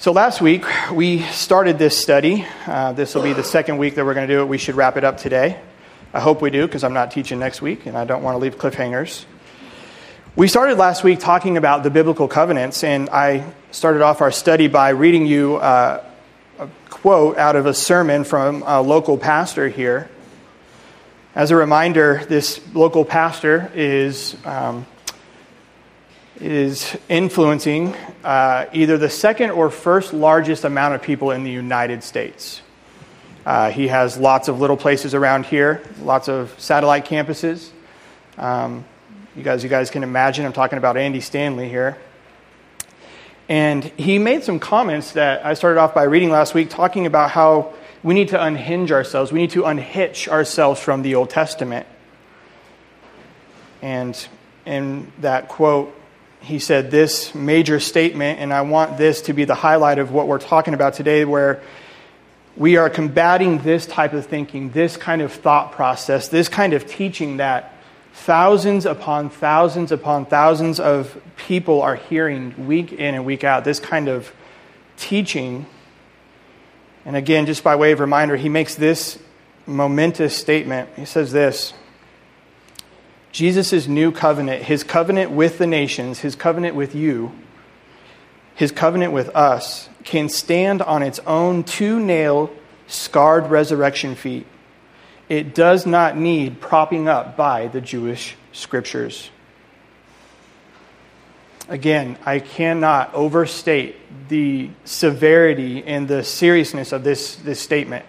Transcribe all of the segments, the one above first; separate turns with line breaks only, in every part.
So, last week we started this study. Uh, this will be the second week that we're going to do it. We should wrap it up today. I hope we do because I'm not teaching next week and I don't want to leave cliffhangers. We started last week talking about the biblical covenants, and I started off our study by reading you uh, a quote out of a sermon from a local pastor here. As a reminder, this local pastor is um, is influencing uh, either the second or first largest amount of people in the United States. Uh, he has lots of little places around here, lots of satellite campuses. Um, you guys, you guys can imagine. I'm talking about Andy Stanley here. And he made some comments that I started off by reading last week, talking about how we need to unhinge ourselves. We need to unhitch ourselves from the Old Testament. And in that quote, he said this major statement, and I want this to be the highlight of what we're talking about today, where we are combating this type of thinking, this kind of thought process, this kind of teaching that thousands upon thousands upon thousands of people are hearing week in and week out. This kind of teaching. And again, just by way of reminder, he makes this momentous statement. He says this Jesus' new covenant, his covenant with the nations, his covenant with you, his covenant with us, can stand on its own two nail, scarred resurrection feet. It does not need propping up by the Jewish scriptures. Again, I cannot overstate the severity and the seriousness of this, this statement.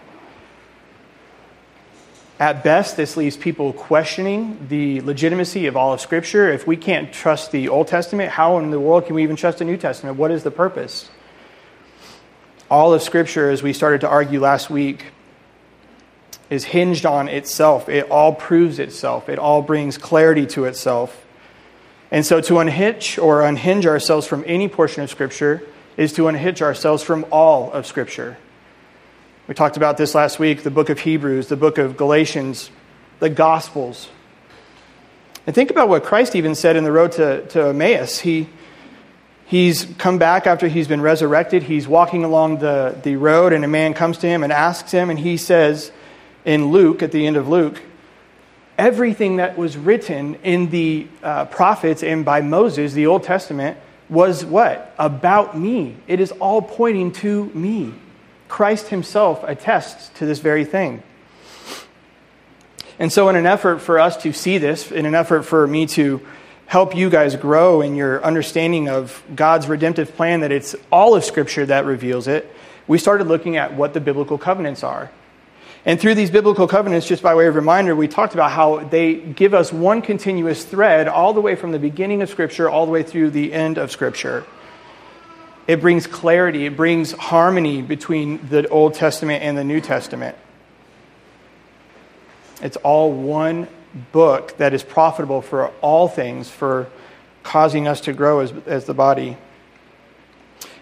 At best, this leaves people questioning the legitimacy of all of Scripture. If we can't trust the Old Testament, how in the world can we even trust the New Testament? What is the purpose? All of Scripture, as we started to argue last week, is hinged on itself. It all proves itself, it all brings clarity to itself. And so to unhitch or unhinge ourselves from any portion of Scripture is to unhitch ourselves from all of Scripture. We talked about this last week the book of Hebrews, the book of Galatians, the Gospels. And think about what Christ even said in the road to, to Emmaus. He, he's come back after he's been resurrected. He's walking along the, the road, and a man comes to him and asks him, and he says in Luke, at the end of Luke, everything that was written in the uh, prophets and by Moses, the Old Testament, was what? About me. It is all pointing to me. Christ himself attests to this very thing. And so, in an effort for us to see this, in an effort for me to help you guys grow in your understanding of God's redemptive plan, that it's all of Scripture that reveals it, we started looking at what the biblical covenants are. And through these biblical covenants, just by way of reminder, we talked about how they give us one continuous thread all the way from the beginning of Scripture all the way through the end of Scripture. It brings clarity, it brings harmony between the Old Testament and the New Testament. It's all one book that is profitable for all things, for causing us to grow as, as the body.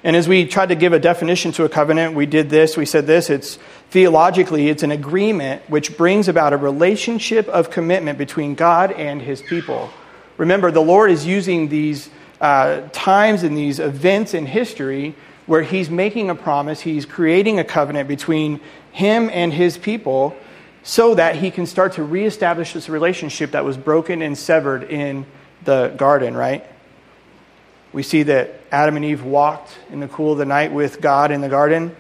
And as we tried to give a definition to a covenant, we did this, we said this. It's theologically, it's an agreement which brings about a relationship of commitment between God and his people. Remember, the Lord is using these uh, times and these events in history where he's making a promise, he's creating a covenant between him and his people so that he can start to reestablish this relationship that was broken and severed in the garden, right? We see that Adam and Eve walked in the cool of the night with God in the garden.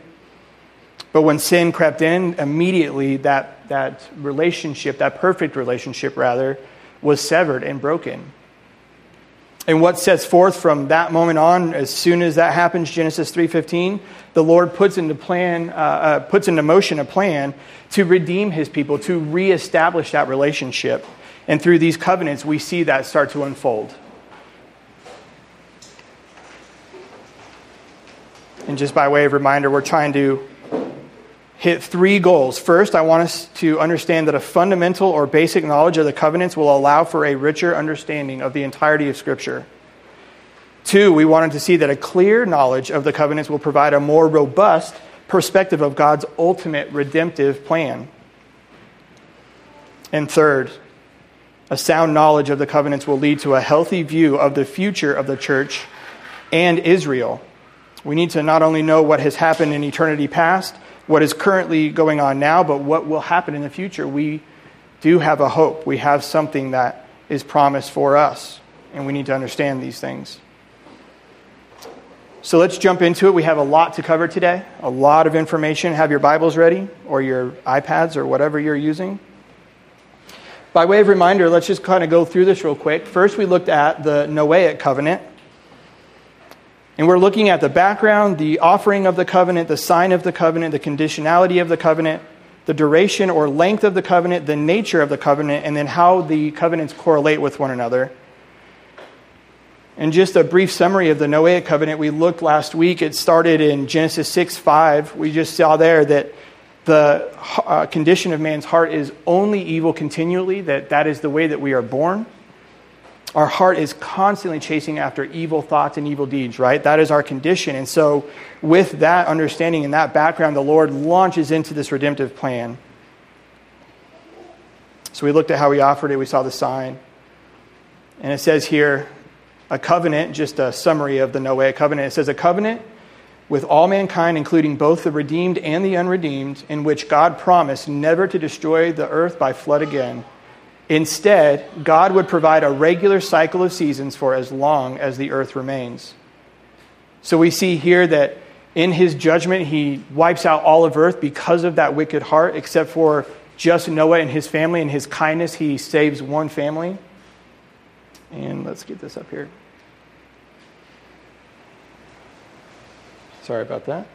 But when sin crept in, immediately that, that relationship, that perfect relationship rather, was severed and broken. And what sets forth from that moment on, as soon as that happens, Genesis 3:15, the Lord puts into plan, uh, uh, puts into motion a plan to redeem His people, to reestablish that relationship. And through these covenants, we see that start to unfold. And just by way of reminder, we're trying to hit three goals. First, I want us to understand that a fundamental or basic knowledge of the covenants will allow for a richer understanding of the entirety of Scripture. Two, we wanted to see that a clear knowledge of the covenants will provide a more robust perspective of God's ultimate redemptive plan. And third, a sound knowledge of the covenants will lead to a healthy view of the future of the church and Israel We need to not only know what has happened in eternity past, what is currently going on now, but what will happen in the future. We do have a hope. We have something that is promised for us, and we need to understand these things. So let's jump into it. We have a lot to cover today, a lot of information. Have your Bibles ready, or your iPads, or whatever you're using. By way of reminder, let's just kind of go through this real quick. First, we looked at the Noahic covenant. And we're looking at the background, the offering of the covenant, the sign of the covenant, the conditionality of the covenant, the duration or length of the covenant, the nature of the covenant, and then how the covenants correlate with one another. And just a brief summary of the Noahic covenant, we looked last week. It started in Genesis 6 5. We just saw there that the uh, condition of man's heart is only evil continually, that that is the way that we are born our heart is constantly chasing after evil thoughts and evil deeds, right? That is our condition. And so, with that understanding and that background, the Lord launches into this redemptive plan. So, we looked at how he offered it, we saw the sign. And it says here, a covenant, just a summary of the Noahic covenant. It says, a covenant with all mankind, including both the redeemed and the unredeemed, in which God promised never to destroy the earth by flood again Instead, God would provide a regular cycle of seasons for as long as the earth remains. So we see here that in his judgment, he wipes out all of earth because of that wicked heart, except for just Noah and his family. In his kindness, he saves one family. And let's get this up here. Sorry about that.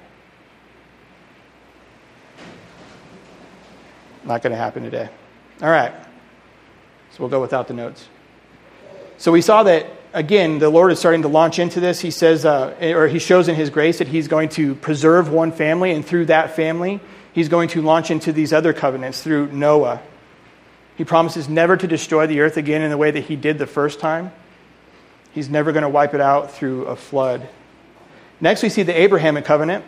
Not going to happen today. All right. So we'll go without the notes. So we saw that, again, the Lord is starting to launch into this. He says, uh, or he shows in his grace that he's going to preserve one family, and through that family, he's going to launch into these other covenants through Noah. He promises never to destroy the earth again in the way that he did the first time. He's never going to wipe it out through a flood. Next, we see the Abrahamic covenant.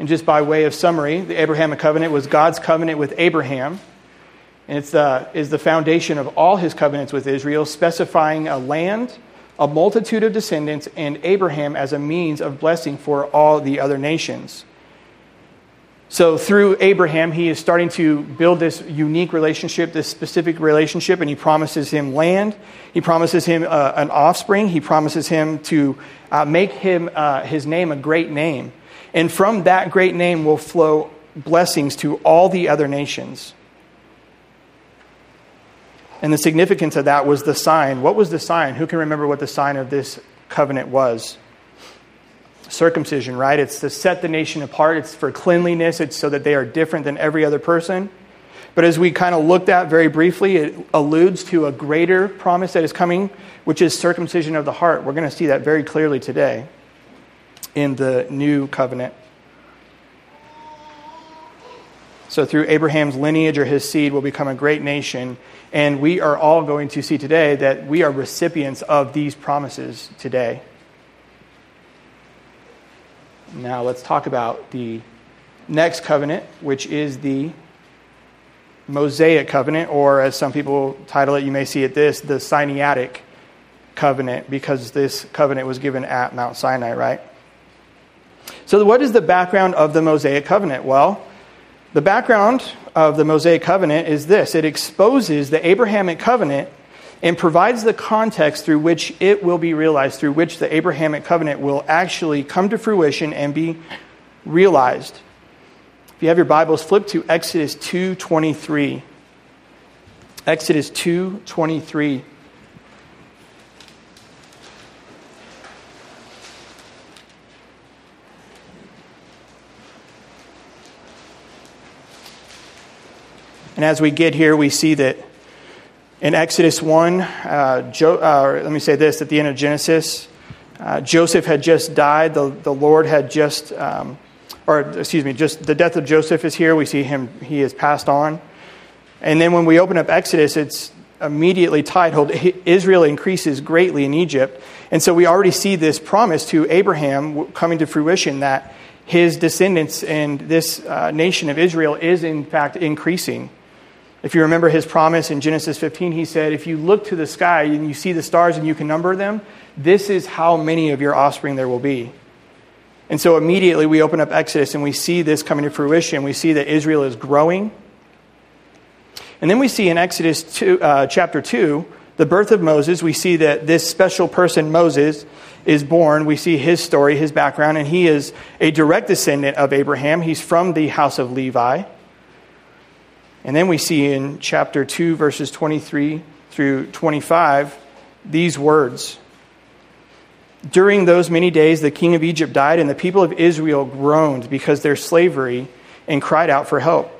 And just by way of summary, the Abrahamic covenant was God's covenant with Abraham and it's the, is the foundation of all his covenants with Israel, specifying a land, a multitude of descendants, and Abraham as a means of blessing for all the other nations. So, through Abraham, he is starting to build this unique relationship, this specific relationship, and he promises him land. He promises him uh, an offspring. He promises him to uh, make him, uh, his name a great name. And from that great name will flow blessings to all the other nations. And the significance of that was the sign. What was the sign? Who can remember what the sign of this covenant was? Circumcision, right? It's to set the nation apart. It's for cleanliness. It's so that they are different than every other person. But as we kind of looked at very briefly, it alludes to a greater promise that is coming, which is circumcision of the heart. We're going to see that very clearly today in the new covenant. So, through Abraham's lineage or his seed, will become a great nation and we are all going to see today that we are recipients of these promises today. Now, let's talk about the next covenant, which is the Mosaic covenant, or as some people title it, you may see it this the Sinaitic covenant, because this covenant was given at Mount Sinai, right? So, what is the background of the Mosaic covenant? Well, the background of the Mosaic covenant is this it exposes the Abrahamic covenant and provides the context through which it will be realized, through which the Abrahamic covenant will actually come to fruition and be realized. If you have your Bibles, flip to Exodus 2:23. Exodus 2:23. And as we get here, we see that in Exodus 1, uh, jo- uh, let me say this at the end of Genesis, uh, Joseph had just died. The, the Lord had just, um, or excuse me, just the death of Joseph is here. We see him, he has passed on. And then when we open up Exodus, it's immediately titled Israel increases greatly in Egypt. And so we already see this promise to Abraham coming to fruition that his descendants and this uh, nation of Israel is in fact increasing. If you remember his promise in Genesis 15, he said, If you look to the sky and you see the stars and you can number them, this is how many of your offspring there will be. And so immediately we open up Exodus and we see this coming to fruition. We see that Israel is growing. And then we see in Exodus 2, uh, chapter 2 the birth of Moses. We see that this special person, Moses, is born. We see his story, his background, and he is a direct descendant of Abraham. He's from the house of Levi. And then we see in chapter 2, verses 23 through 25, these words During those many days, the king of Egypt died, and the people of Israel groaned because their slavery and cried out for help.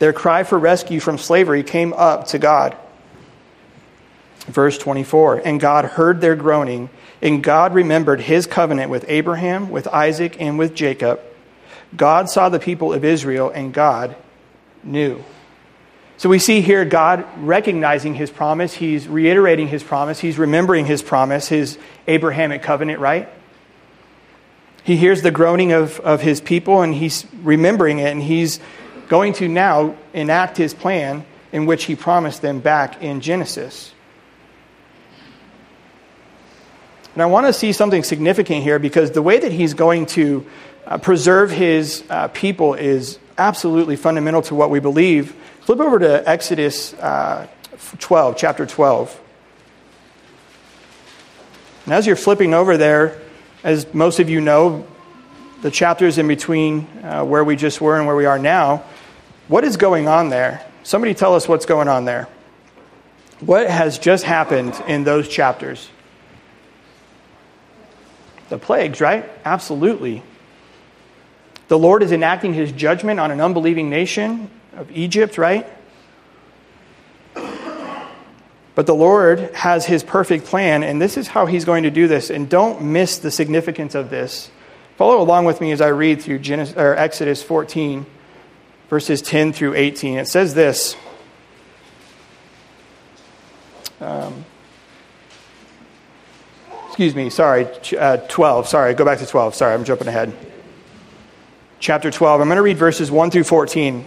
Their cry for rescue from slavery came up to God. Verse 24 And God heard their groaning, and God remembered his covenant with Abraham, with Isaac, and with Jacob. God saw the people of Israel, and God knew. So we see here God recognizing his promise. He's reiterating his promise. He's remembering his promise, his Abrahamic covenant, right? He hears the groaning of, of his people and he's remembering it, and he's going to now enact his plan in which he promised them back in Genesis. And I want to see something significant here because the way that he's going to uh, preserve his uh, people is absolutely fundamental to what we believe Flip over to Exodus uh, 12, chapter 12. And as you're flipping over there, as most of you know, the chapters in between uh, where we just were and where we are now, what is going on there? Somebody tell us what's going on there. What has just happened in those chapters? The plagues, right? Absolutely. The Lord is enacting his judgment on an unbelieving nation of Egypt, right? But the Lord has his perfect plan, and this is how he's going to do this. And don't miss the significance of this. Follow along with me as I read through Genesis, Exodus 14, verses 10 through 18. It says this. Um, excuse me, sorry, uh, 12. Sorry, go back to 12. Sorry, I'm jumping ahead. Chapter 12. I'm going to read verses 1 through 14.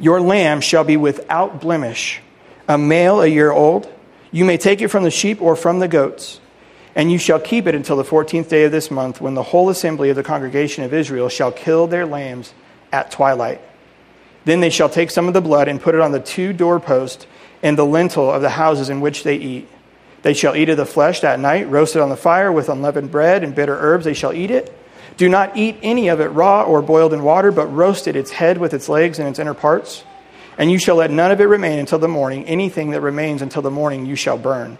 Your lamb shall be without blemish, a male a year old. You may take it from the sheep or from the goats, and you shall keep it until the fourteenth day of this month, when the whole assembly of the congregation of Israel shall kill their lambs at twilight. Then they shall take some of the blood and put it on the two doorposts and the lintel of the houses in which they eat. They shall eat of the flesh that night, roasted on the fire with unleavened bread and bitter herbs. They shall eat it. Do not eat any of it raw or boiled in water, but roast it, its head with its legs and its inner parts. And you shall let none of it remain until the morning. Anything that remains until the morning you shall burn.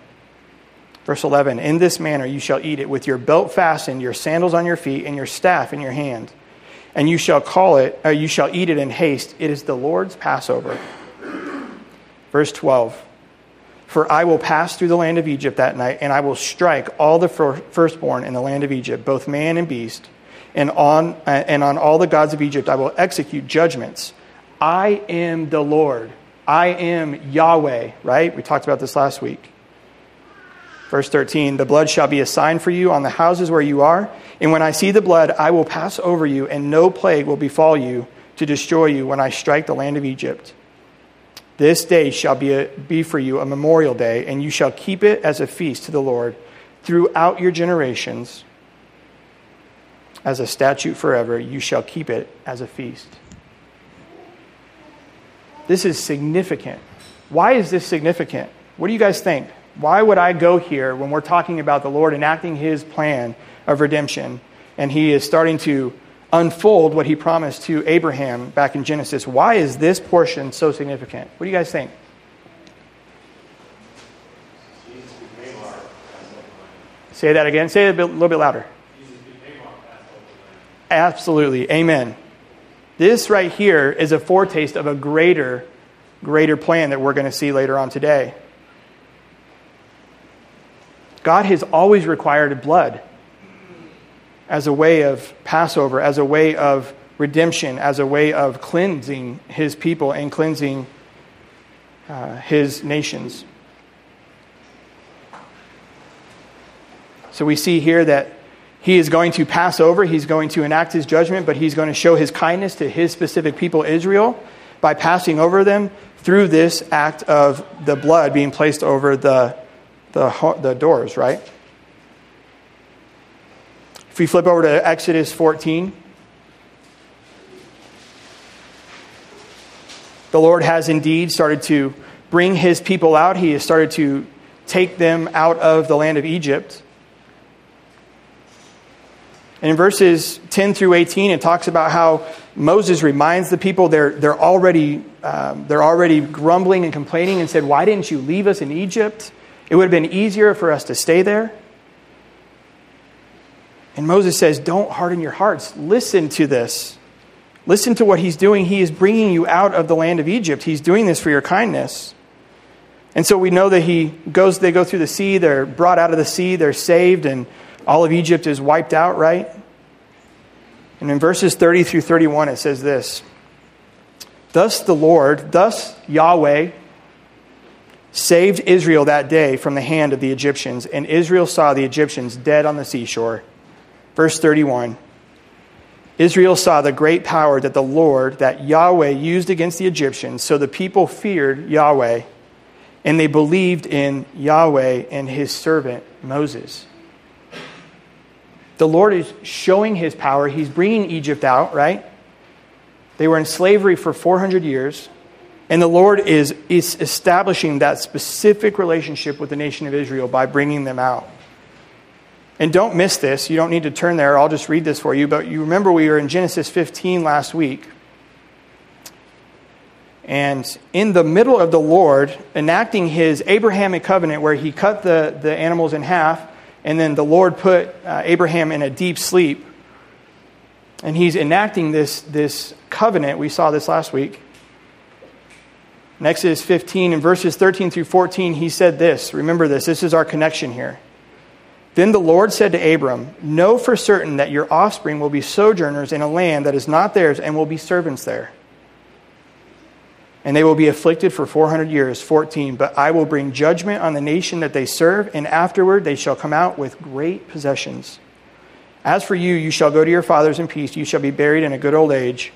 Verse 11 In this manner you shall eat it, with your belt fastened, your sandals on your feet, and your staff in your hand. And you shall call it, or you shall eat it in haste. It is the Lord's Passover. Verse 12 For I will pass through the land of Egypt that night, and I will strike all the firstborn in the land of Egypt, both man and beast and on, uh, and on all the gods of Egypt I will execute judgments. I am the Lord. I am Yahweh, right? We talked about this last week. Verse 13 The blood shall be a sign for you on the houses where you are. And when I see the blood, I will pass over you, and no plague will befall you to destroy you when I strike the land of Egypt. This day shall be, a, be for you a memorial day, and you shall keep it as a feast to the Lord throughout your generations as a statute forever. You shall keep it as a feast. This is significant. Why is this significant? What do you guys think? Why would I go here when we're talking about the Lord enacting his plan of redemption and he is starting to unfold what he promised to Abraham back in Genesis? Why is this portion so significant? What do you guys think? Say that again. Say it a, little bit louder. Absolutely. Amen. This right here is a foretaste of a greater, greater plan that we're going to see later on today. God has always required blood. as a way of Passover, as a way of redemption, as a way of cleansing his people and cleansing uh, his nations. So we see here that he is going to pass over, he's going to enact his judgment, but he's going to show his kindness to his specific people, Israel, by passing over them through this act of the blood being placed over the, the, the doors, right? If we flip over to Exodus 14, the Lord has indeed started to bring his people out. He has started to take them out of the land of Egypt. And in verses 10 through 18, it talks about how Moses reminds the people they're, they're, already, um, they're already grumbling and complaining and said, Why didn't you leave us in Egypt? It would have been easier for us to stay there. And Moses says, Don't harden your hearts. Listen to this. Listen to what he's doing. He is bringing you out of the land of Egypt. He's doing this for your kindness. And so we know that he goes, they go through the sea, they're brought out of the sea, they're saved, and all of Egypt is wiped out, right? And in verses 30 through 31, it says this Thus the Lord, thus Yahweh, saved Israel that day from the hand of the Egyptians, and Israel saw the Egyptians dead on the seashore. Verse 31 Israel saw the great power that the Lord, that Yahweh, used against the Egyptians, so the people feared Yahweh, and they believed in Yahweh and his servant Moses. The Lord is showing his power. He's bringing Egypt out, right? They were in slavery for 400 years. And the Lord is, is establishing that specific relationship with the nation of Israel by bringing them out. And don't miss this. You don't need to turn there. I'll just read this for you. But you remember we were in Genesis 15 last week. And in the middle of the Lord enacting his Abrahamic covenant, where he cut the, the animals in half and then the Lord put uh, Abraham in a deep sleep. And he's enacting this, this covenant. We saw this last week. In Exodus 15, in verses 13 through 14, he said this. Remember this, this is our connection here. Then the Lord said to Abram, Know for certain that your offspring will be sojourners in a land that is not theirs and will be servants there and they will be afflicted for 400 years. 14. But I will bring judgment on the nation that they serve, and afterward they shall come out with great possessions. As for you, you shall go to your fathers in peace. You shall be buried in a good old age.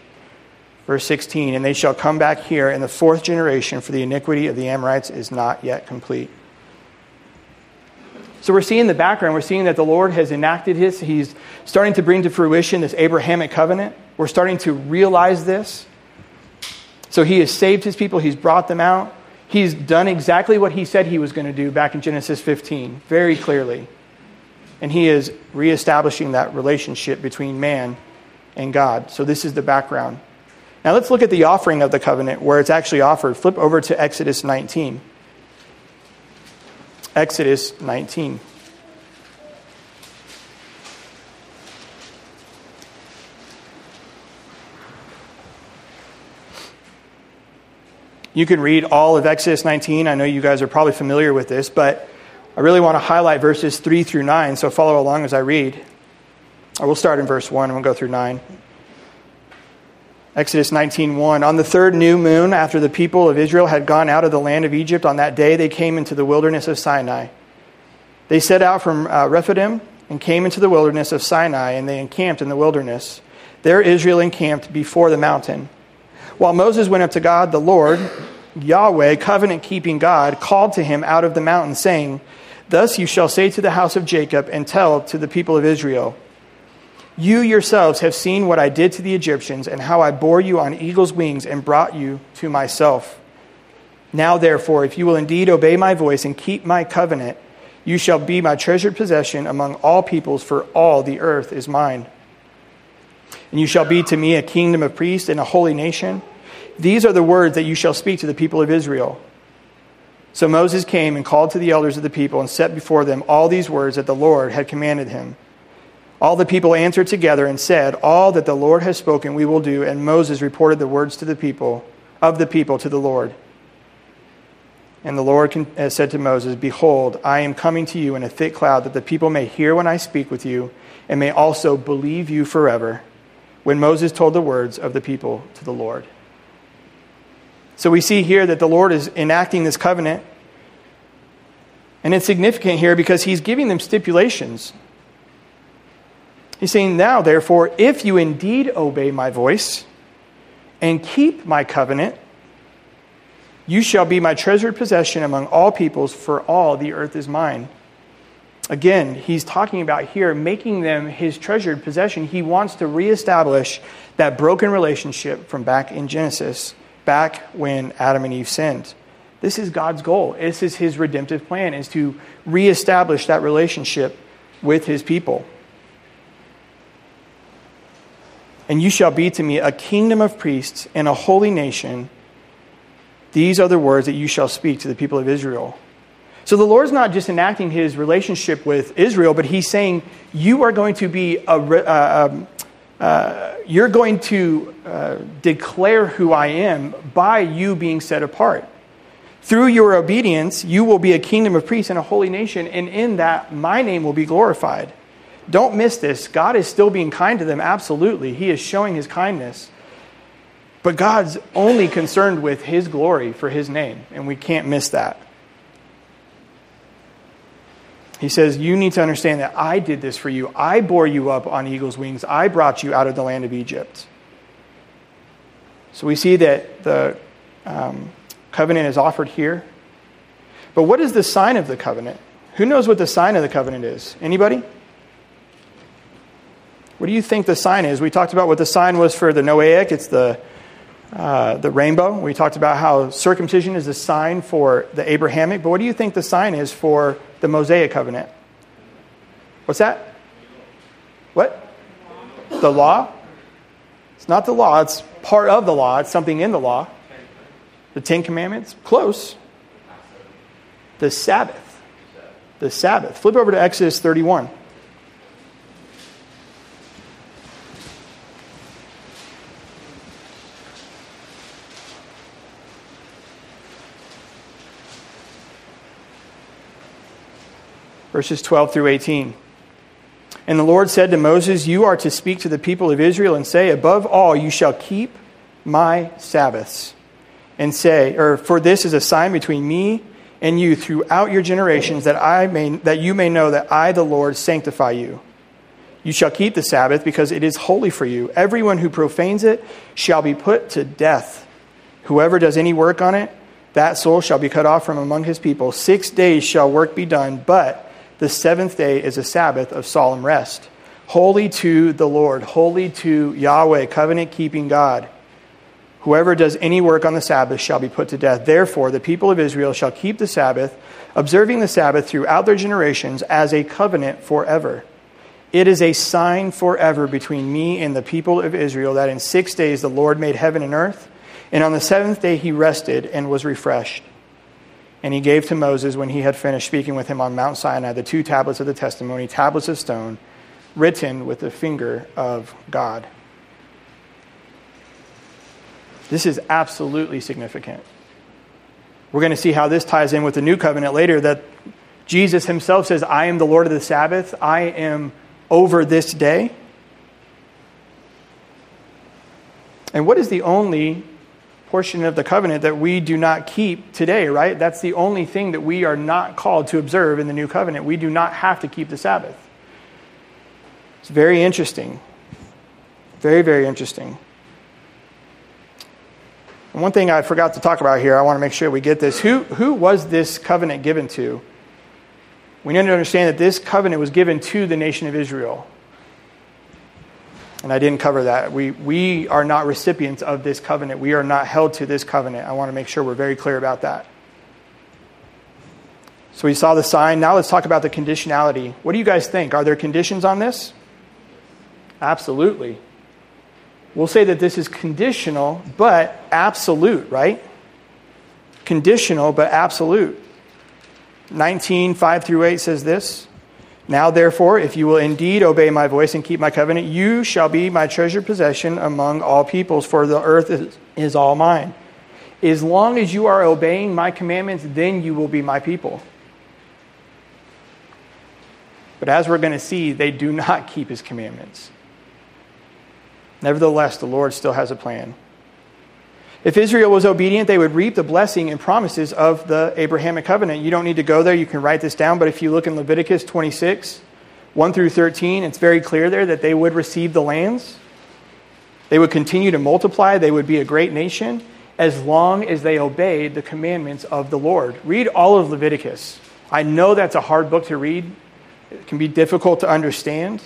Verse 16. And they shall come back here in the fourth generation, for the iniquity of the Amorites is not yet complete. So we're seeing the background. We're seeing that the Lord has enacted his, he's starting to bring to fruition this Abrahamic covenant. We're starting to realize this. So he has saved his people, he's brought them out. He's done exactly what he said he was going to do back in Genesis 15, very clearly. And he is reestablishing that relationship between man and God. So this is the background. Now let's look at the offering of the covenant where it's actually offered. Flip over to Exodus 19. Exodus 19. You can read all of Exodus 19. I know you guys are probably familiar with this, but I really want to highlight verses 3 through 9, so follow along as I read. I will start in verse 1 and we'll go through 9. Exodus 19:1 On the third new moon after the people of Israel had gone out of the land of Egypt on that day they came into the wilderness of Sinai. They set out from uh, Rephidim and came into the wilderness of Sinai and they encamped in the wilderness. There Israel encamped before the mountain. While Moses went up to God, the Lord, Yahweh, covenant keeping God, called to him out of the mountain, saying, Thus you shall say to the house of Jacob and tell to the people of Israel, You yourselves have seen what I did to the Egyptians, and how I bore you on eagle's wings and brought you to myself. Now, therefore, if you will indeed obey my voice and keep my covenant, you shall be my treasured possession among all peoples, for all the earth is mine and you shall be to me a kingdom of priests and a holy nation. These are the words that you shall speak to the people of Israel. So Moses came and called to the elders of the people and set before them all these words that the Lord had commanded him. All the people answered together and said, All that the Lord has spoken we will do. And Moses reported the words to the people of the people to the Lord. And the Lord uh, said to Moses, Behold, I am coming to you in a thick cloud, that the people may hear when I speak with you, and may also believe you forever. When Moses told the words of the people to the Lord. So we see here that the Lord is enacting this covenant. And it's significant here because he's giving them stipulations. He's saying, Now, therefore, if you indeed obey my voice and keep my covenant, you shall be my treasured possession among all peoples, for all the earth is mine. Again, he's talking about here making them his treasured possession. He wants to reestablish that broken relationship from back in Genesis, back when Adam and Eve sinned. This is God's goal. This is his redemptive plan, is to reestablish that relationship with his people. And you shall be to me a kingdom of priests and a holy nation. These are the words that you shall speak to the people of Israel. So the Lord's not just enacting his relationship with Israel, but he's saying, You are going to be a. Uh, um, uh, you're going to uh, declare who I am by you being set apart. Through your obedience, you will be a kingdom of priests and a holy nation, and in that, my name will be glorified. Don't miss this. God is still being kind to them, absolutely. He is showing his kindness. But God's only concerned with his glory for his name, and we can't miss that. He says, You need to understand that I did this for you. I bore you up on eagle's wings. I brought you out of the land of Egypt. So we see that the um, covenant is offered here. But what is the sign of the covenant? Who knows what the sign of the covenant is? Anybody? What do you think the sign is? We talked about what the sign was for the Noahic. It's the, uh, the rainbow. We talked about how circumcision is the sign for the Abrahamic. But what do you think the sign is for the Mosaic covenant? What's that? What? The law? It's not the law. It's part of the law. It's something in the law. The Ten Commandments? Close. The Sabbath. The Sabbath. Flip over to Exodus 31. Verses 12 through 18. And the Lord said to Moses, You are to speak to the people of Israel and say, Above all, you shall keep my Sabbaths. And say, or for this is a sign between me and you throughout your generations, that I may that you may know that I, the Lord, sanctify you. You shall keep the Sabbath because it is holy for you. Everyone who profanes it shall be put to death. Whoever does any work on it, that soul shall be cut off from among his people. Six days shall work be done, but the seventh day is a Sabbath of solemn rest. Holy to the Lord, holy to Yahweh, covenant keeping God. Whoever does any work on the Sabbath shall be put to death. Therefore, the people of Israel shall keep the Sabbath, observing the Sabbath throughout their generations as a covenant forever. It is a sign forever between me and the people of Israel that in six days the Lord made heaven and earth, and on the seventh day he rested and was refreshed. And he gave to Moses, when he had finished speaking with him on Mount Sinai, the two tablets of the testimony, tablets of stone, written with the finger of God. This is absolutely significant. We're going to see how this ties in with the new covenant later that Jesus himself says, I am the Lord of the Sabbath, I am over this day. And what is the only portion of the covenant that we do not keep today, right? That's the only thing that we are not called to observe in the new covenant. We do not have to keep the Sabbath. It's very interesting. Very, very interesting. And one thing I forgot to talk about here, I want to make sure we get this. Who, who was this covenant given to? We need to understand that this covenant was given to the nation of Israel. And I didn't cover that. We, we are not recipients of this covenant. We are not held to this covenant. I want to make sure we're very clear about that. So we saw the sign. Now let's talk about the conditionality. What do you guys think? Are there conditions on this? Absolutely. We'll say that this is conditional, but absolute, right? Conditional, but absolute. 19, 5 through 8 says this now, therefore, if you will indeed obey my voice and keep my covenant, you shall be my treasured possession among all peoples, for the earth is, is all mine. as long as you are obeying my commandments, then you will be my people. But as we're going to see, they do not keep his commandments. Nevertheless, the Lord still has a plan. If Israel was obedient, they would reap the blessing and promises of the Abrahamic covenant. You don't need to go there, you can write this down, but if you look in Leviticus 26, 1 through 13, it's very clear there that they would receive the lands. They would continue to multiply, they would be a great nation as long as they obeyed the commandments of the Lord. Read all of Leviticus. I know that's a hard book to read, it can be difficult to understand.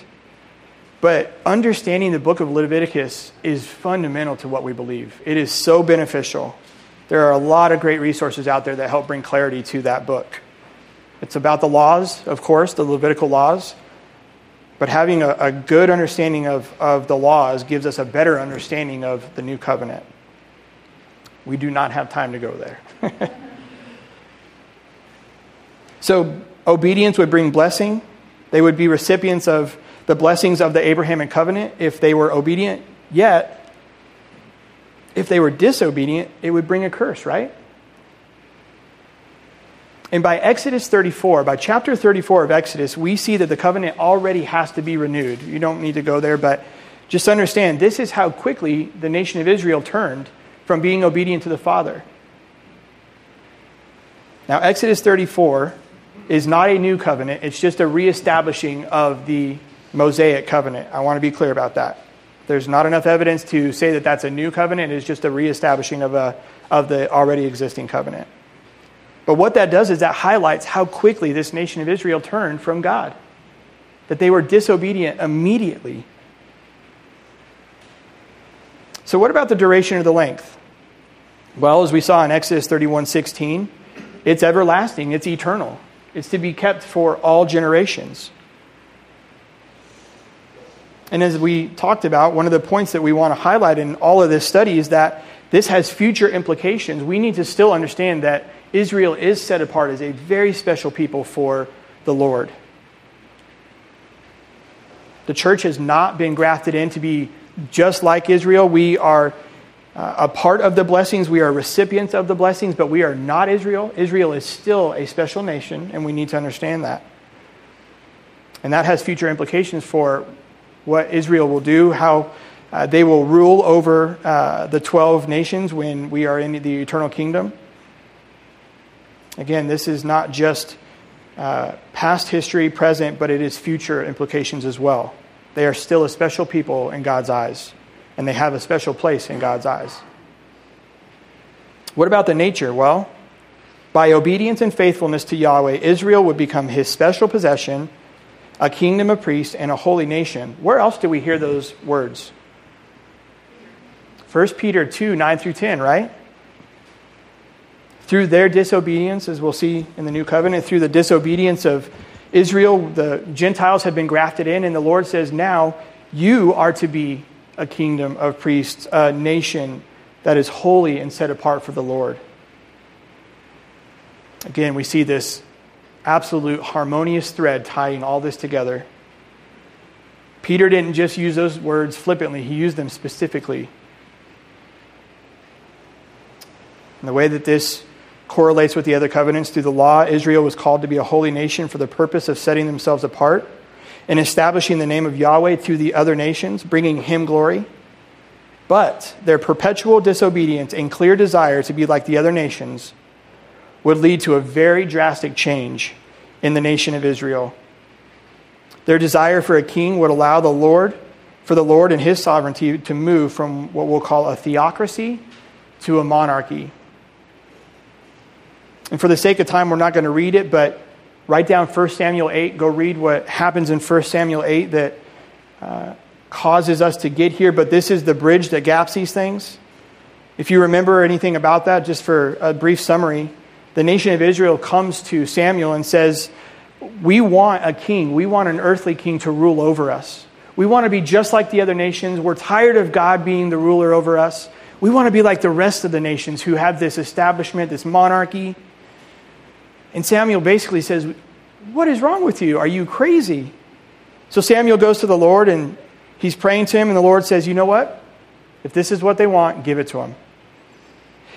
But understanding the book of Leviticus is fundamental to what we believe. It is so beneficial. There are a lot of great resources out there that help bring clarity to that book. It's about the laws, of course, the Levitical laws. But having a, a good understanding of, of the laws gives us a better understanding of the new covenant. We do not have time to go there. so, obedience would bring blessing. They would be recipients of the blessings of the Abrahamic covenant if they were obedient, yet, if they were disobedient, it would bring a curse, right? And by Exodus 34, by chapter 34 of Exodus, we see that the covenant already has to be renewed. You don't need to go there, but just understand this is how quickly the nation of Israel turned from being obedient to the Father. Now, Exodus 34 is not a new covenant, it's just a reestablishing of the Mosaic covenant. I want to be clear about that. There's not enough evidence to say that that's a new covenant. It's just a reestablishing of, a, of the already existing covenant. But what that does is that highlights how quickly this nation of Israel turned from God, that they were disobedient immediately. So, what about the duration or the length? Well, as we saw in Exodus 31 16, it's everlasting, it's eternal, it's to be kept for all generations. And as we talked about, one of the points that we want to highlight in all of this study is that this has future implications. We need to still understand that Israel is set apart as a very special people for the Lord. The church has not been grafted in to be just like Israel. We are uh, a part of the blessings, we are recipients of the blessings, but we are not Israel. Israel is still a special nation, and we need to understand that. And that has future implications for what Israel will do, how uh, they will rule over uh, the 12 nations when we are in the eternal kingdom. Again, this is not just uh, past history, present, but it is future implications as well. They are still a special people in God's eyes, and they have a special place in God's eyes. What about the nature? Well, by obedience and faithfulness to Yahweh, Israel would become his special possession a kingdom of priests, and a holy nation. Where else do we hear those words? 1 Peter 2 9 through 10, right? Through their disobedience, as we'll see in the new covenant, through the disobedience of Israel, the Gentiles have been grafted in, and the Lord says, Now you are to be a kingdom of priests, a nation that is holy and set apart for the Lord. Again, we see this absolute harmonious thread tying all this together. Peter didn't just use those words flippantly, he used them specifically. And the way that this correlates with the other covenants through the law, Israel was called to be a holy nation for the purpose of setting themselves apart and establishing the name of Yahweh through the other nations, bringing him glory. But their perpetual disobedience and clear desire to be like the other nations would lead to a very drastic change in the nation of Israel. Their desire for a king would allow the Lord, for the Lord and his sovereignty to move from what we'll call a theocracy to a monarchy. And for the sake of time, we're not going to read it, but write down 1 Samuel 8. Go read what happens in 1 Samuel 8 that uh, causes us to get here. But this is the bridge that gaps these things. If you remember anything about that, just for a brief summary, the nation of Israel comes to Samuel and says, We want a king. We want an earthly king to rule over us. We want to be just like the other nations. We're tired of God being the ruler over us. We want to be like the rest of the nations who have this establishment, this monarchy. And Samuel basically says, What is wrong with you? Are you crazy? So Samuel goes to the Lord and he's praying to him, and the Lord says, You know what? If this is what they want, give it to them.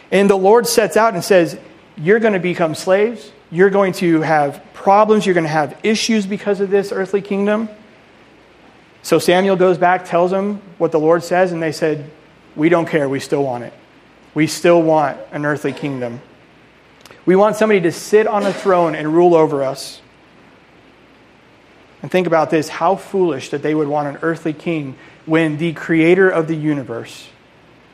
And the Lord sets out and says, You're going to become slaves. You're going to have problems. You're going to have issues because of this earthly kingdom. So Samuel goes back, tells them what the Lord says, and they said, We don't care. We still want it. We still want an earthly kingdom. We want somebody to sit on a throne and rule over us. And think about this how foolish that they would want an earthly king when the creator of the universe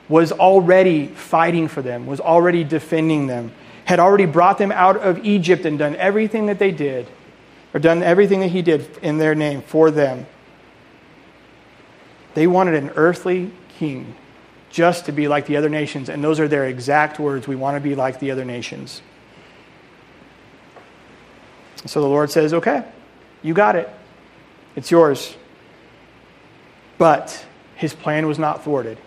was already fighting for them, was already defending them, had already brought them out of Egypt and done everything that they did, or done everything that he did in their name for them. They wanted an earthly king just to be like the other nations, and those are their exact words. We want to be like the other nations. So the Lord says, Okay, you got it. It's yours. But his plan was not thwarted.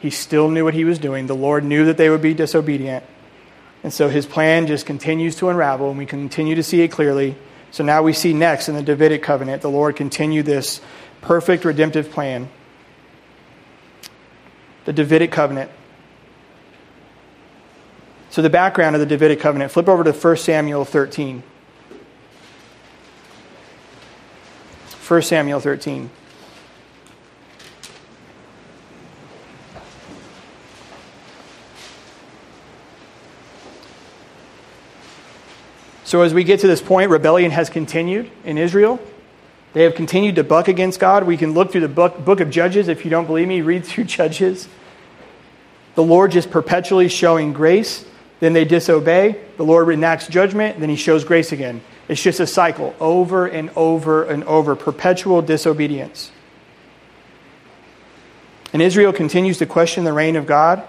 He still knew what he was doing. The Lord knew that they would be disobedient. And so his plan just continues to unravel, and we continue to see it clearly. So now we see next in the Davidic covenant, the Lord continue this perfect redemptive plan. The Davidic covenant. So, the background of the Davidic covenant, flip over to 1 Samuel 13. 1 Samuel 13. So, as we get to this point, rebellion has continued in Israel. They have continued to buck against God. We can look through the book, book of Judges. If you don't believe me, read through Judges. The Lord just perpetually showing grace. Then they disobey. The Lord enacts judgment. Then he shows grace again. It's just a cycle over and over and over, perpetual disobedience. And Israel continues to question the reign of God.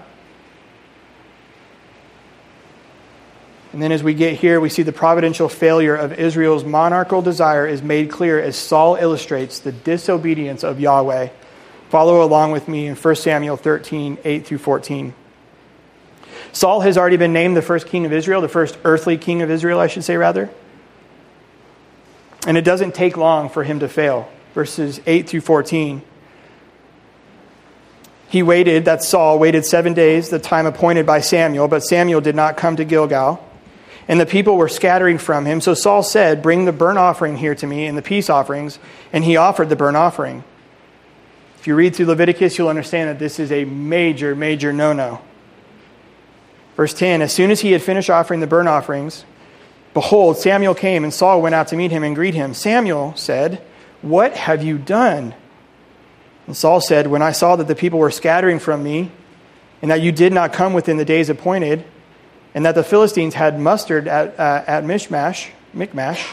And then as we get here, we see the providential failure of Israel's monarchical desire is made clear as Saul illustrates the disobedience of Yahweh. Follow along with me in 1 Samuel 13, 8 through 14. Saul has already been named the first king of Israel, the first earthly king of Israel, I should say, rather. And it doesn't take long for him to fail. Verses 8 through 14. He waited, that's Saul, waited seven days, the time appointed by Samuel, but Samuel did not come to Gilgal and the people were scattering from him. So Saul said, Bring the burnt offering here to me and the peace offerings. And he offered the burnt offering. If you read through Leviticus, you'll understand that this is a major, major no no. Verse 10 As soon as he had finished offering the burnt offerings, behold, Samuel came, and Saul went out to meet him and greet him. Samuel said, What have you done? And Saul said, When I saw that the people were scattering from me, and that you did not come within the days appointed, and that the Philistines had mustered at, uh, at Mishmash, Michmash,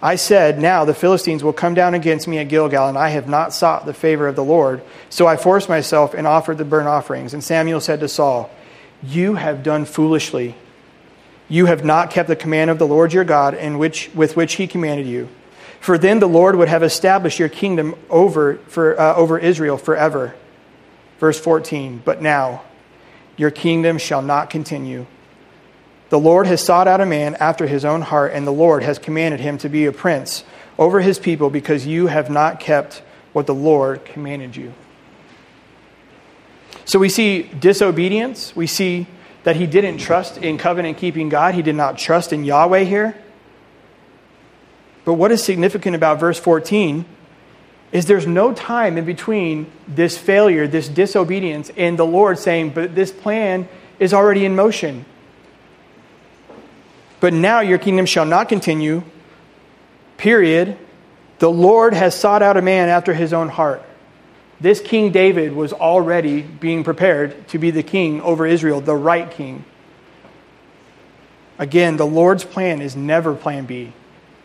I said, Now the Philistines will come down against me at Gilgal, and I have not sought the favor of the Lord. So I forced myself and offered the burnt offerings. And Samuel said to Saul, You have done foolishly. You have not kept the command of the Lord your God in which, with which he commanded you. For then the Lord would have established your kingdom over, for, uh, over Israel forever. Verse 14, But now your kingdom shall not continue. The Lord has sought out a man after his own heart, and the Lord has commanded him to be a prince over his people because you have not kept what the Lord commanded you. So we see disobedience. We see that he didn't trust in covenant keeping God. He did not trust in Yahweh here. But what is significant about verse 14 is there's no time in between this failure, this disobedience, and the Lord saying, But this plan is already in motion. But now your kingdom shall not continue. Period. The Lord has sought out a man after his own heart. This King David was already being prepared to be the king over Israel, the right king. Again, the Lord's plan is never plan B.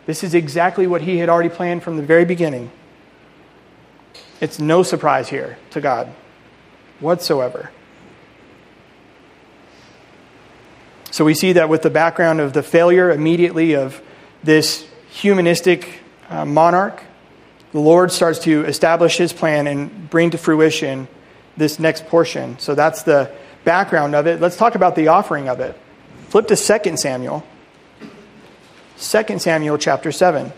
This is exactly what he had already planned from the very beginning. It's no surprise here to God whatsoever. So we see that with the background of the failure immediately of this humanistic uh, monarch, the Lord starts to establish his plan and bring to fruition this next portion. So that's the background of it. Let's talk about the offering of it. Flip to 2 Samuel. 2 Samuel chapter 7.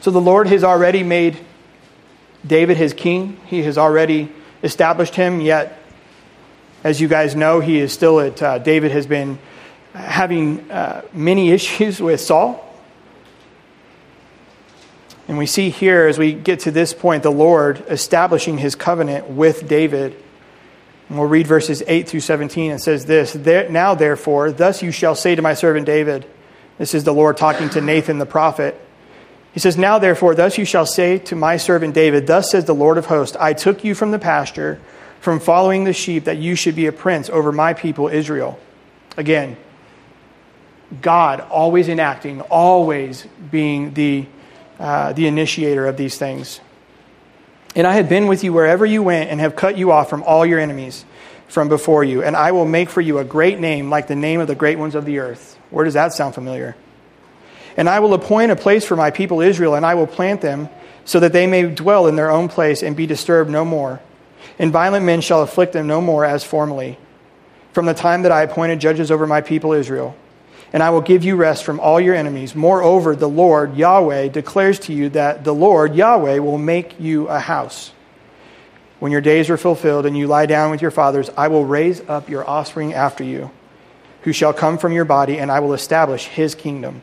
So the Lord has already made David his king. He has already established him, yet, as you guys know, he is still at, uh, David has been having uh, many issues with Saul. And we see here, as we get to this point, the Lord establishing his covenant with David. And we'll read verses 8 through 17. It says this Now, therefore, thus you shall say to my servant David, this is the Lord talking to Nathan the prophet. He says, Now therefore, thus you shall say to my servant David, Thus says the Lord of hosts, I took you from the pasture, from following the sheep, that you should be a prince over my people Israel. Again, God always enacting, always being the, uh, the initiator of these things. And I have been with you wherever you went, and have cut you off from all your enemies from before you. And I will make for you a great name, like the name of the great ones of the earth. Where does that sound familiar? And I will appoint a place for my people Israel, and I will plant them so that they may dwell in their own place and be disturbed no more. And violent men shall afflict them no more as formerly, from the time that I appointed judges over my people Israel. And I will give you rest from all your enemies. Moreover, the Lord Yahweh declares to you that the Lord Yahweh will make you a house. When your days are fulfilled and you lie down with your fathers, I will raise up your offspring after you who shall come from your body, and I will establish his kingdom.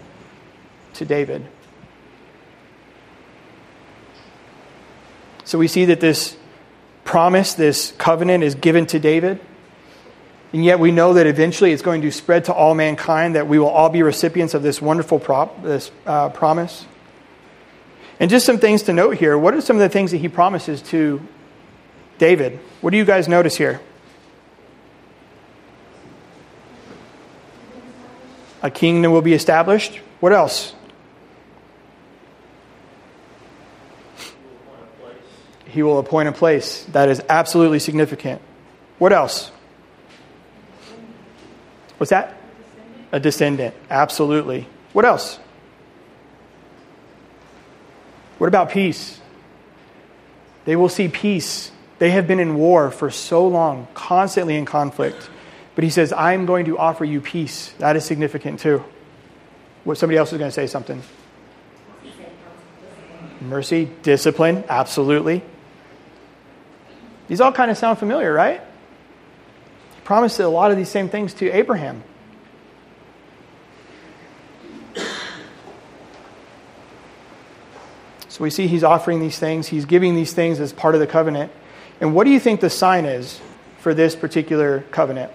to David. So we see that this promise, this covenant is given to David. And yet we know that eventually it's going to spread to all mankind, that we will all be recipients of this wonderful prop, this, uh, promise. And just some things to note here. What are some of the things that he promises to David? What do you guys notice here? A kingdom will be established. What else? He will appoint a place. That is absolutely significant. What else? What's that? A descendant. Absolutely. What else? What about peace? They will see peace. They have been in war for so long, constantly in conflict. But he says, I'm going to offer you peace. That is significant too. What somebody else is going to say something. Mercy, discipline, absolutely. These all kind of sound familiar, right? He promised a lot of these same things to Abraham. So we see he's offering these things, he's giving these things as part of the covenant. And what do you think the sign is for this particular covenant?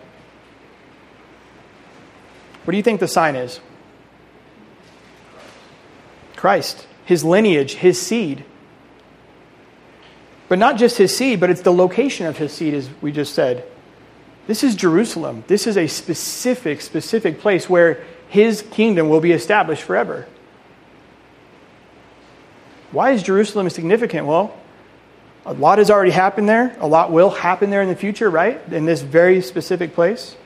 What do you think the sign is? Christ, his lineage, his seed. But not just his seed, but it's the location of his seed, as we just said. This is Jerusalem. This is a specific, specific place where his kingdom will be established forever. Why is Jerusalem significant? Well, a lot has already happened there. A lot will happen there in the future, right? In this very specific place.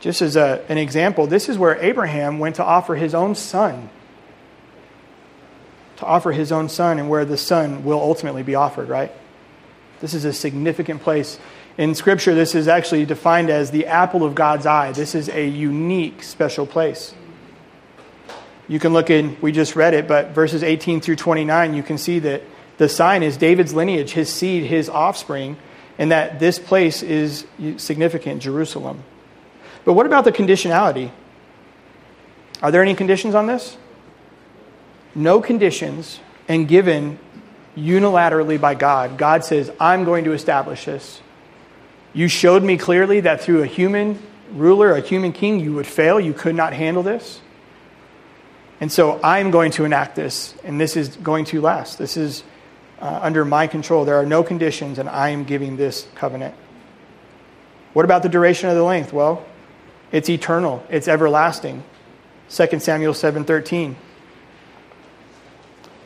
Just as a, an example, this is where Abraham went to offer his own son. To offer his own son, and where the son will ultimately be offered, right? This is a significant place. In Scripture, this is actually defined as the apple of God's eye. This is a unique, special place. You can look in, we just read it, but verses 18 through 29, you can see that the sign is David's lineage, his seed, his offspring, and that this place is significant, Jerusalem. But what about the conditionality? Are there any conditions on this? No conditions, and given unilaterally by God. God says, I'm going to establish this. You showed me clearly that through a human ruler, a human king, you would fail. You could not handle this. And so I'm going to enact this, and this is going to last. This is uh, under my control. There are no conditions, and I am giving this covenant. What about the duration of the length? Well, it's eternal, it's everlasting. 2 Samuel 7:13.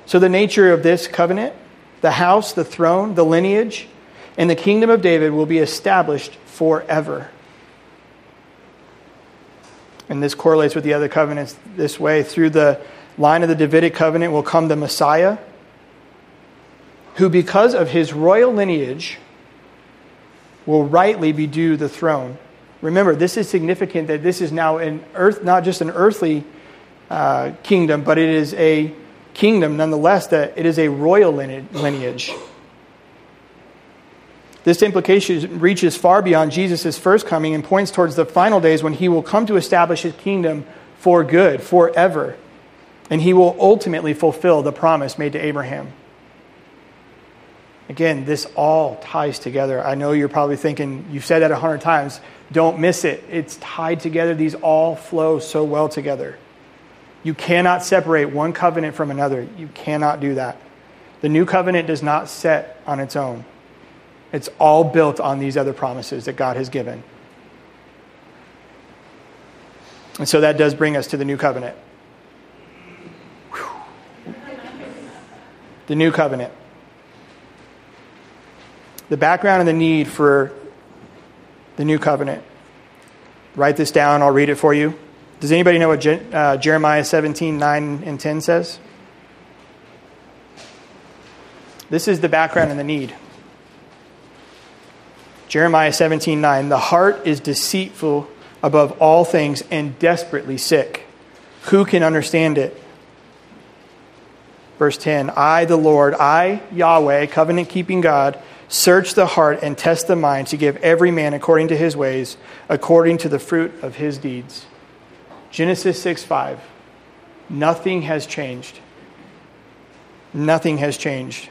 So, the nature of this covenant, the house, the throne, the lineage, and the kingdom of David will be established forever. And this correlates with the other covenants this way. Through the line of the Davidic covenant will come the Messiah, who, because of his royal lineage, will rightly be due the throne. Remember, this is significant that this is now an earth, not just an earthly uh, kingdom, but it is a kingdom nonetheless, that it is a royal lineage. This implication reaches far beyond Jesus' first coming and points towards the final days when he will come to establish his kingdom for good, forever. And he will ultimately fulfill the promise made to Abraham. Again, this all ties together. I know you're probably thinking, you've said that a hundred times. Don't miss it. It's tied together. These all flow so well together. You cannot separate one covenant from another. You cannot do that. The new covenant does not set on its own. It's all built on these other promises that God has given. And so that does bring us to the new covenant. The new covenant. The background and the need for the new covenant. Write this down, I'll read it for you. Does anybody know what Je- uh, Jeremiah 17, 9 and 10 says? This is the background and the need. Jeremiah 17 9. The heart is deceitful above all things and desperately sick. Who can understand it? Verse 10 I, the Lord, I, Yahweh, covenant keeping God, search the heart and test the mind to give every man according to his ways, according to the fruit of his deeds. Genesis 6 5. Nothing has changed. Nothing has changed.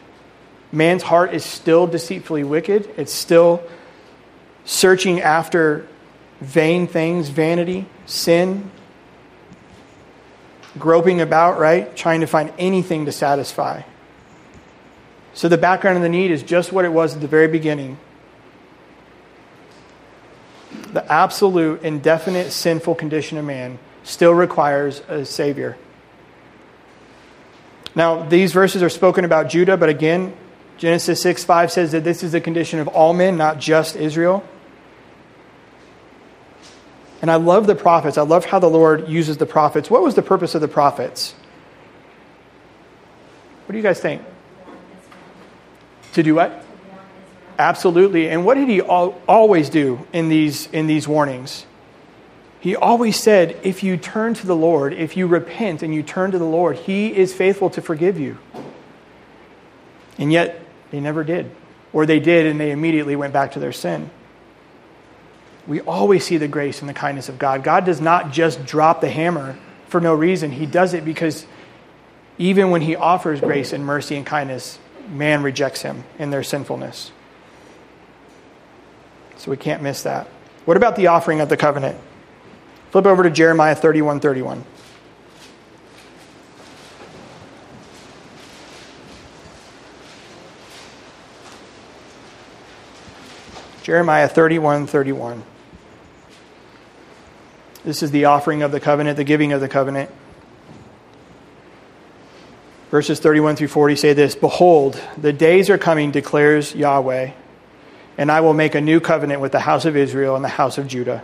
Man's heart is still deceitfully wicked. It's still searching after vain things, vanity, sin, groping about, right? Trying to find anything to satisfy. So the background of the need is just what it was at the very beginning. The absolute, indefinite, sinful condition of man still requires a Savior. Now, these verses are spoken about Judah, but again, Genesis 6 5 says that this is the condition of all men, not just Israel. And I love the prophets. I love how the Lord uses the prophets. What was the purpose of the prophets? What do you guys think? To do what? Absolutely. And what did he always do in these, in these warnings? He always said, if you turn to the Lord, if you repent and you turn to the Lord, he is faithful to forgive you. And yet, they never did. Or they did and they immediately went back to their sin we always see the grace and the kindness of God. God does not just drop the hammer for no reason, He does it because even when He offers grace and mercy and kindness, man rejects Him in their sinfulness. So we can't miss that. What about the offering of the covenant? Flip over to Jeremiah 31 31. Jeremiah 31 31. This is the offering of the covenant, the giving of the covenant. Verses 31 through 40 say this Behold, the days are coming, declares Yahweh, and I will make a new covenant with the house of Israel and the house of Judah.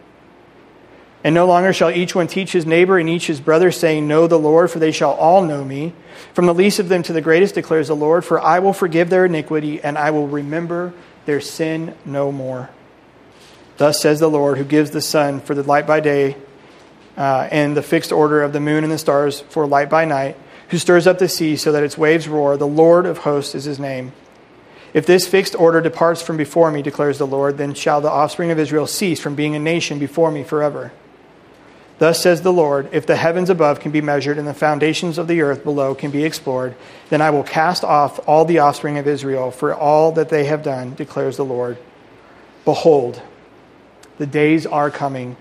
And no longer shall each one teach his neighbor and each his brother, saying, Know the Lord, for they shall all know me. From the least of them to the greatest, declares the Lord, for I will forgive their iniquity, and I will remember their sin no more. Thus says the Lord, who gives the sun for the light by day, uh, and the fixed order of the moon and the stars for light by night, who stirs up the sea so that its waves roar. The Lord of hosts is his name. If this fixed order departs from before me, declares the Lord, then shall the offspring of Israel cease from being a nation before me forever. Thus says the Lord If the heavens above can be measured and the foundations of the earth below can be explored, then I will cast off all the offspring of Israel for all that they have done, declares the Lord. Behold, the days are coming,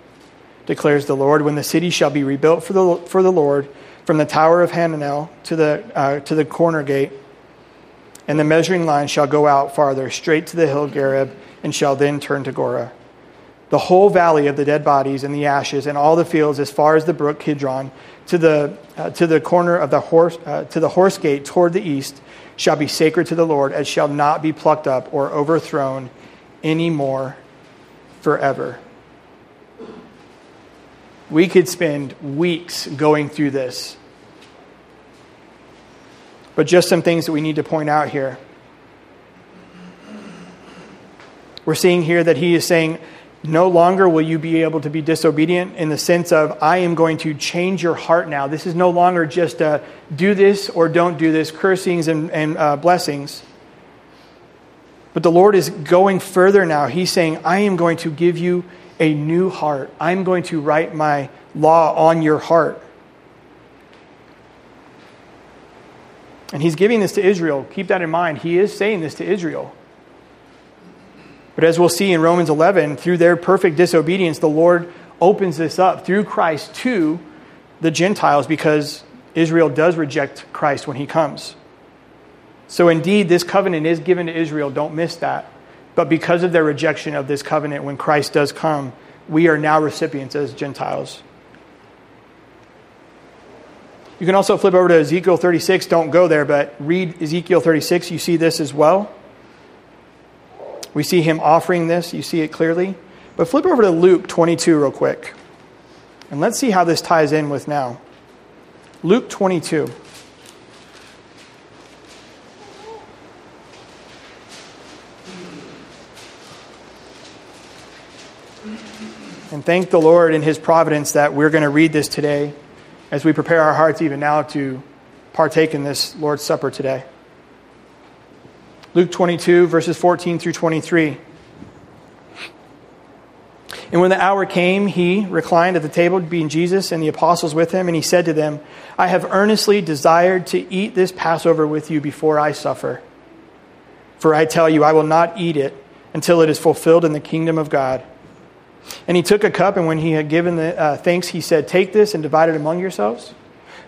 declares the Lord, when the city shall be rebuilt for the, for the Lord from the tower of Hananel to the, uh, to the corner gate, and the measuring line shall go out farther, straight to the hill Gareb, and shall then turn to Goren the whole valley of the dead bodies and the ashes and all the fields as far as the brook Kidron to the, uh, to the corner of the horse, uh, to the horse gate toward the east shall be sacred to the Lord and shall not be plucked up or overthrown any more forever. We could spend weeks going through this. But just some things that we need to point out here. We're seeing here that he is saying, no longer will you be able to be disobedient in the sense of, I am going to change your heart now. This is no longer just a do this or don't do this, cursings and, and uh, blessings. But the Lord is going further now. He's saying, I am going to give you a new heart. I'm going to write my law on your heart. And he's giving this to Israel. Keep that in mind. He is saying this to Israel. But as we'll see in Romans 11, through their perfect disobedience, the Lord opens this up through Christ to the Gentiles because Israel does reject Christ when he comes. So, indeed, this covenant is given to Israel. Don't miss that. But because of their rejection of this covenant, when Christ does come, we are now recipients as Gentiles. You can also flip over to Ezekiel 36. Don't go there, but read Ezekiel 36. You see this as well. We see him offering this, you see it clearly. But flip over to Luke 22 real quick. And let's see how this ties in with now. Luke 22. And thank the Lord in His providence that we're going to read this today as we prepare our hearts even now to partake in this Lord's Supper today. Luke 22, verses 14 through 23. And when the hour came, he reclined at the table, being Jesus and the apostles with him, and he said to them, I have earnestly desired to eat this Passover with you before I suffer. For I tell you, I will not eat it until it is fulfilled in the kingdom of God. And he took a cup, and when he had given the uh, thanks, he said, Take this and divide it among yourselves.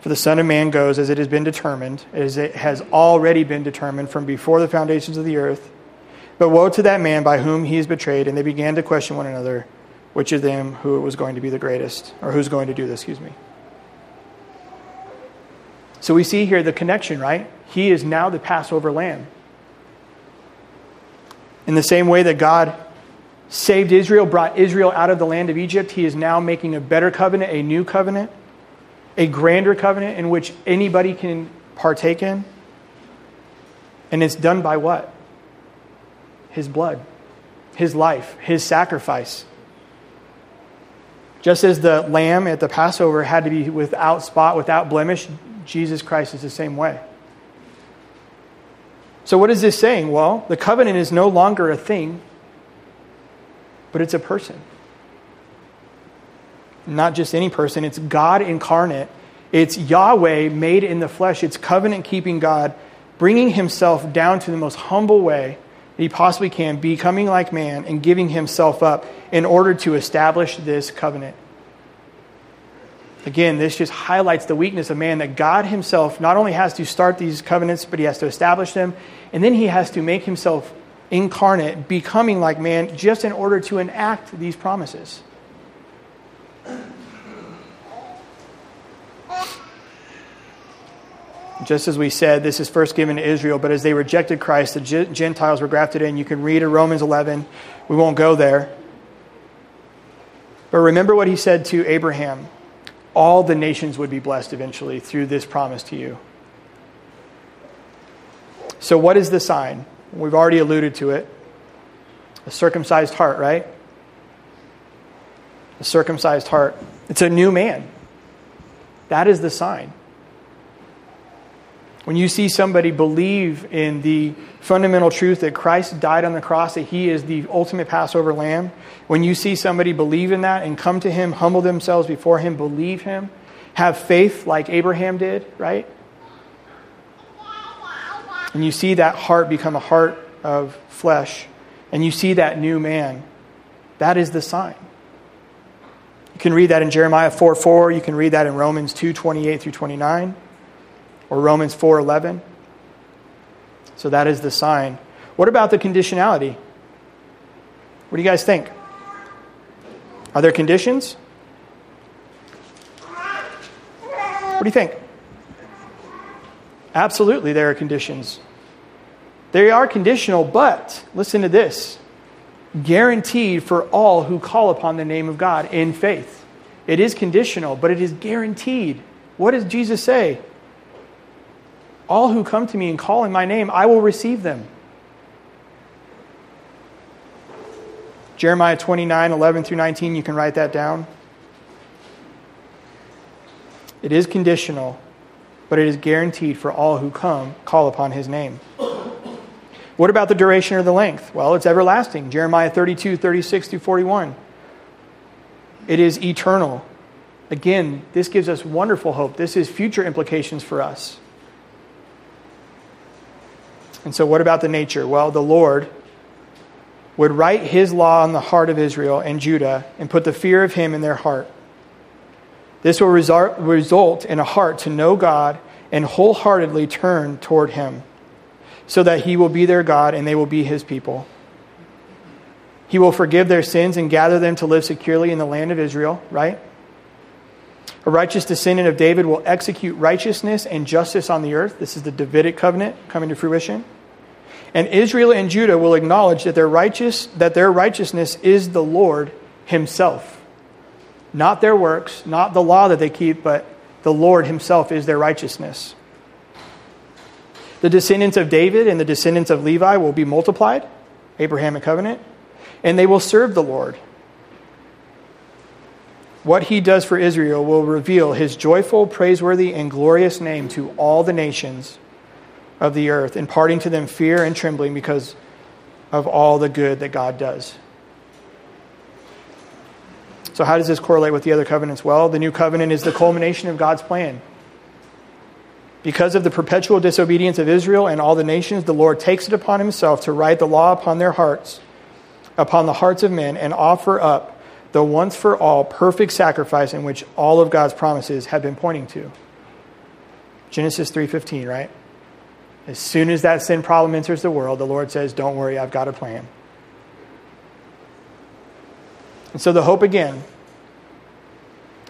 For the Son of Man goes as it has been determined, as it has already been determined from before the foundations of the earth. But woe to that man by whom he is betrayed. And they began to question one another, which of them who was going to be the greatest, or who's going to do this, excuse me. So we see here the connection, right? He is now the Passover lamb. In the same way that God saved Israel, brought Israel out of the land of Egypt, he is now making a better covenant, a new covenant a grander covenant in which anybody can partake in. And it's done by what? His blood, his life, his sacrifice. Just as the lamb at the Passover had to be without spot, without blemish, Jesus Christ is the same way. So, what is this saying? Well, the covenant is no longer a thing, but it's a person not just any person, it's God incarnate. It's Yahweh made in the flesh. It's covenant keeping God bringing himself down to the most humble way that he possibly can, becoming like man and giving himself up in order to establish this covenant. Again, this just highlights the weakness of man that God himself not only has to start these covenants, but he has to establish them, and then he has to make himself incarnate, becoming like man, just in order to enact these promises. Just as we said, this is first given to Israel, but as they rejected Christ, the Gentiles were grafted in. You can read in Romans 11. We won't go there. But remember what he said to Abraham all the nations would be blessed eventually through this promise to you. So, what is the sign? We've already alluded to it. A circumcised heart, right? A circumcised heart. It's a new man. That is the sign. When you see somebody believe in the fundamental truth that Christ died on the cross, that he is the ultimate Passover lamb, when you see somebody believe in that and come to him, humble themselves before him, believe him, have faith like Abraham did, right? And you see that heart become a heart of flesh, and you see that new man, that is the sign. You can read that in Jeremiah 4 4. You can read that in Romans 2 28 through 29, or Romans 4:11. So that is the sign. What about the conditionality? What do you guys think? Are there conditions? What do you think? Absolutely, there are conditions. They are conditional, but listen to this guaranteed for all who call upon the name of God in faith. It is conditional, but it is guaranteed. What does Jesus say? All who come to me and call in my name, I will receive them. Jeremiah 29, 11 through 19, you can write that down. It is conditional, but it is guaranteed for all who come, call upon his name. What about the duration or the length? Well, it's everlasting. Jeremiah 32, 36 through 41. It is eternal. Again, this gives us wonderful hope. This is future implications for us. And so, what about the nature? Well, the Lord would write his law on the heart of Israel and Judah and put the fear of him in their heart. This will result in a heart to know God and wholeheartedly turn toward him so that he will be their God and they will be his people. He will forgive their sins and gather them to live securely in the land of Israel, right? A righteous descendant of David will execute righteousness and justice on the earth. This is the Davidic covenant coming to fruition. And Israel and Judah will acknowledge that their righteous that their righteousness is the Lord himself. Not their works, not the law that they keep, but the Lord himself is their righteousness. The descendants of David and the descendants of Levi will be multiplied, Abrahamic covenant, and they will serve the Lord. What he does for Israel will reveal his joyful, praiseworthy, and glorious name to all the nations of the earth, imparting to them fear and trembling because of all the good that God does. So, how does this correlate with the other covenants? Well, the new covenant is the culmination of God's plan. Because of the perpetual disobedience of Israel and all the nations, the Lord takes it upon himself to write the law upon their hearts, upon the hearts of men, and offer up the once for all perfect sacrifice in which all of God's promises have been pointing to. Genesis 3:15, right? As soon as that sin problem enters the world, the Lord says, "Don't worry, I've got a plan." And so the hope again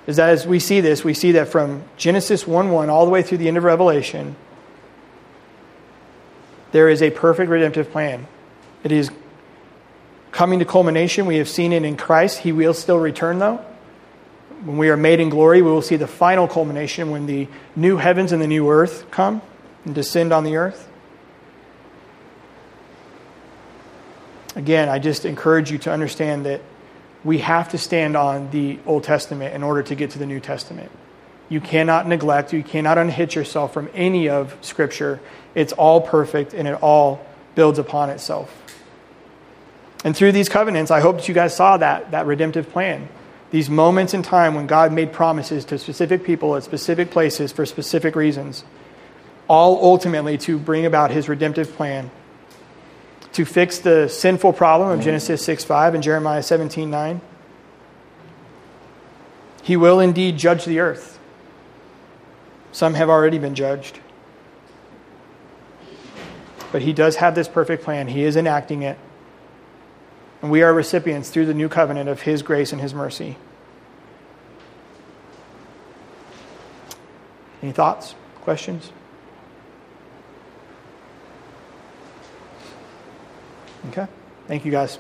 is that as we see this, we see that from Genesis 1 1 all the way through the end of Revelation, there is a perfect redemptive plan. It is coming to culmination. We have seen it in Christ. He will still return, though. When we are made in glory, we will see the final culmination when the new heavens and the new earth come and descend on the earth. Again, I just encourage you to understand that we have to stand on the Old Testament in order to get to the New Testament. You cannot neglect, you cannot unhitch yourself from any of Scripture. It's all perfect and it all builds upon itself. And through these covenants, I hope that you guys saw that, that redemptive plan. These moments in time when God made promises to specific people at specific places for specific reasons, all ultimately to bring about his redemptive plan to fix the sinful problem of Genesis 6 5 and Jeremiah 17 9. He will indeed judge the earth. Some have already been judged. But he does have this perfect plan. He is enacting it. And we are recipients through the new covenant of his grace and his mercy. Any thoughts, questions? Okay? Thank you, guys.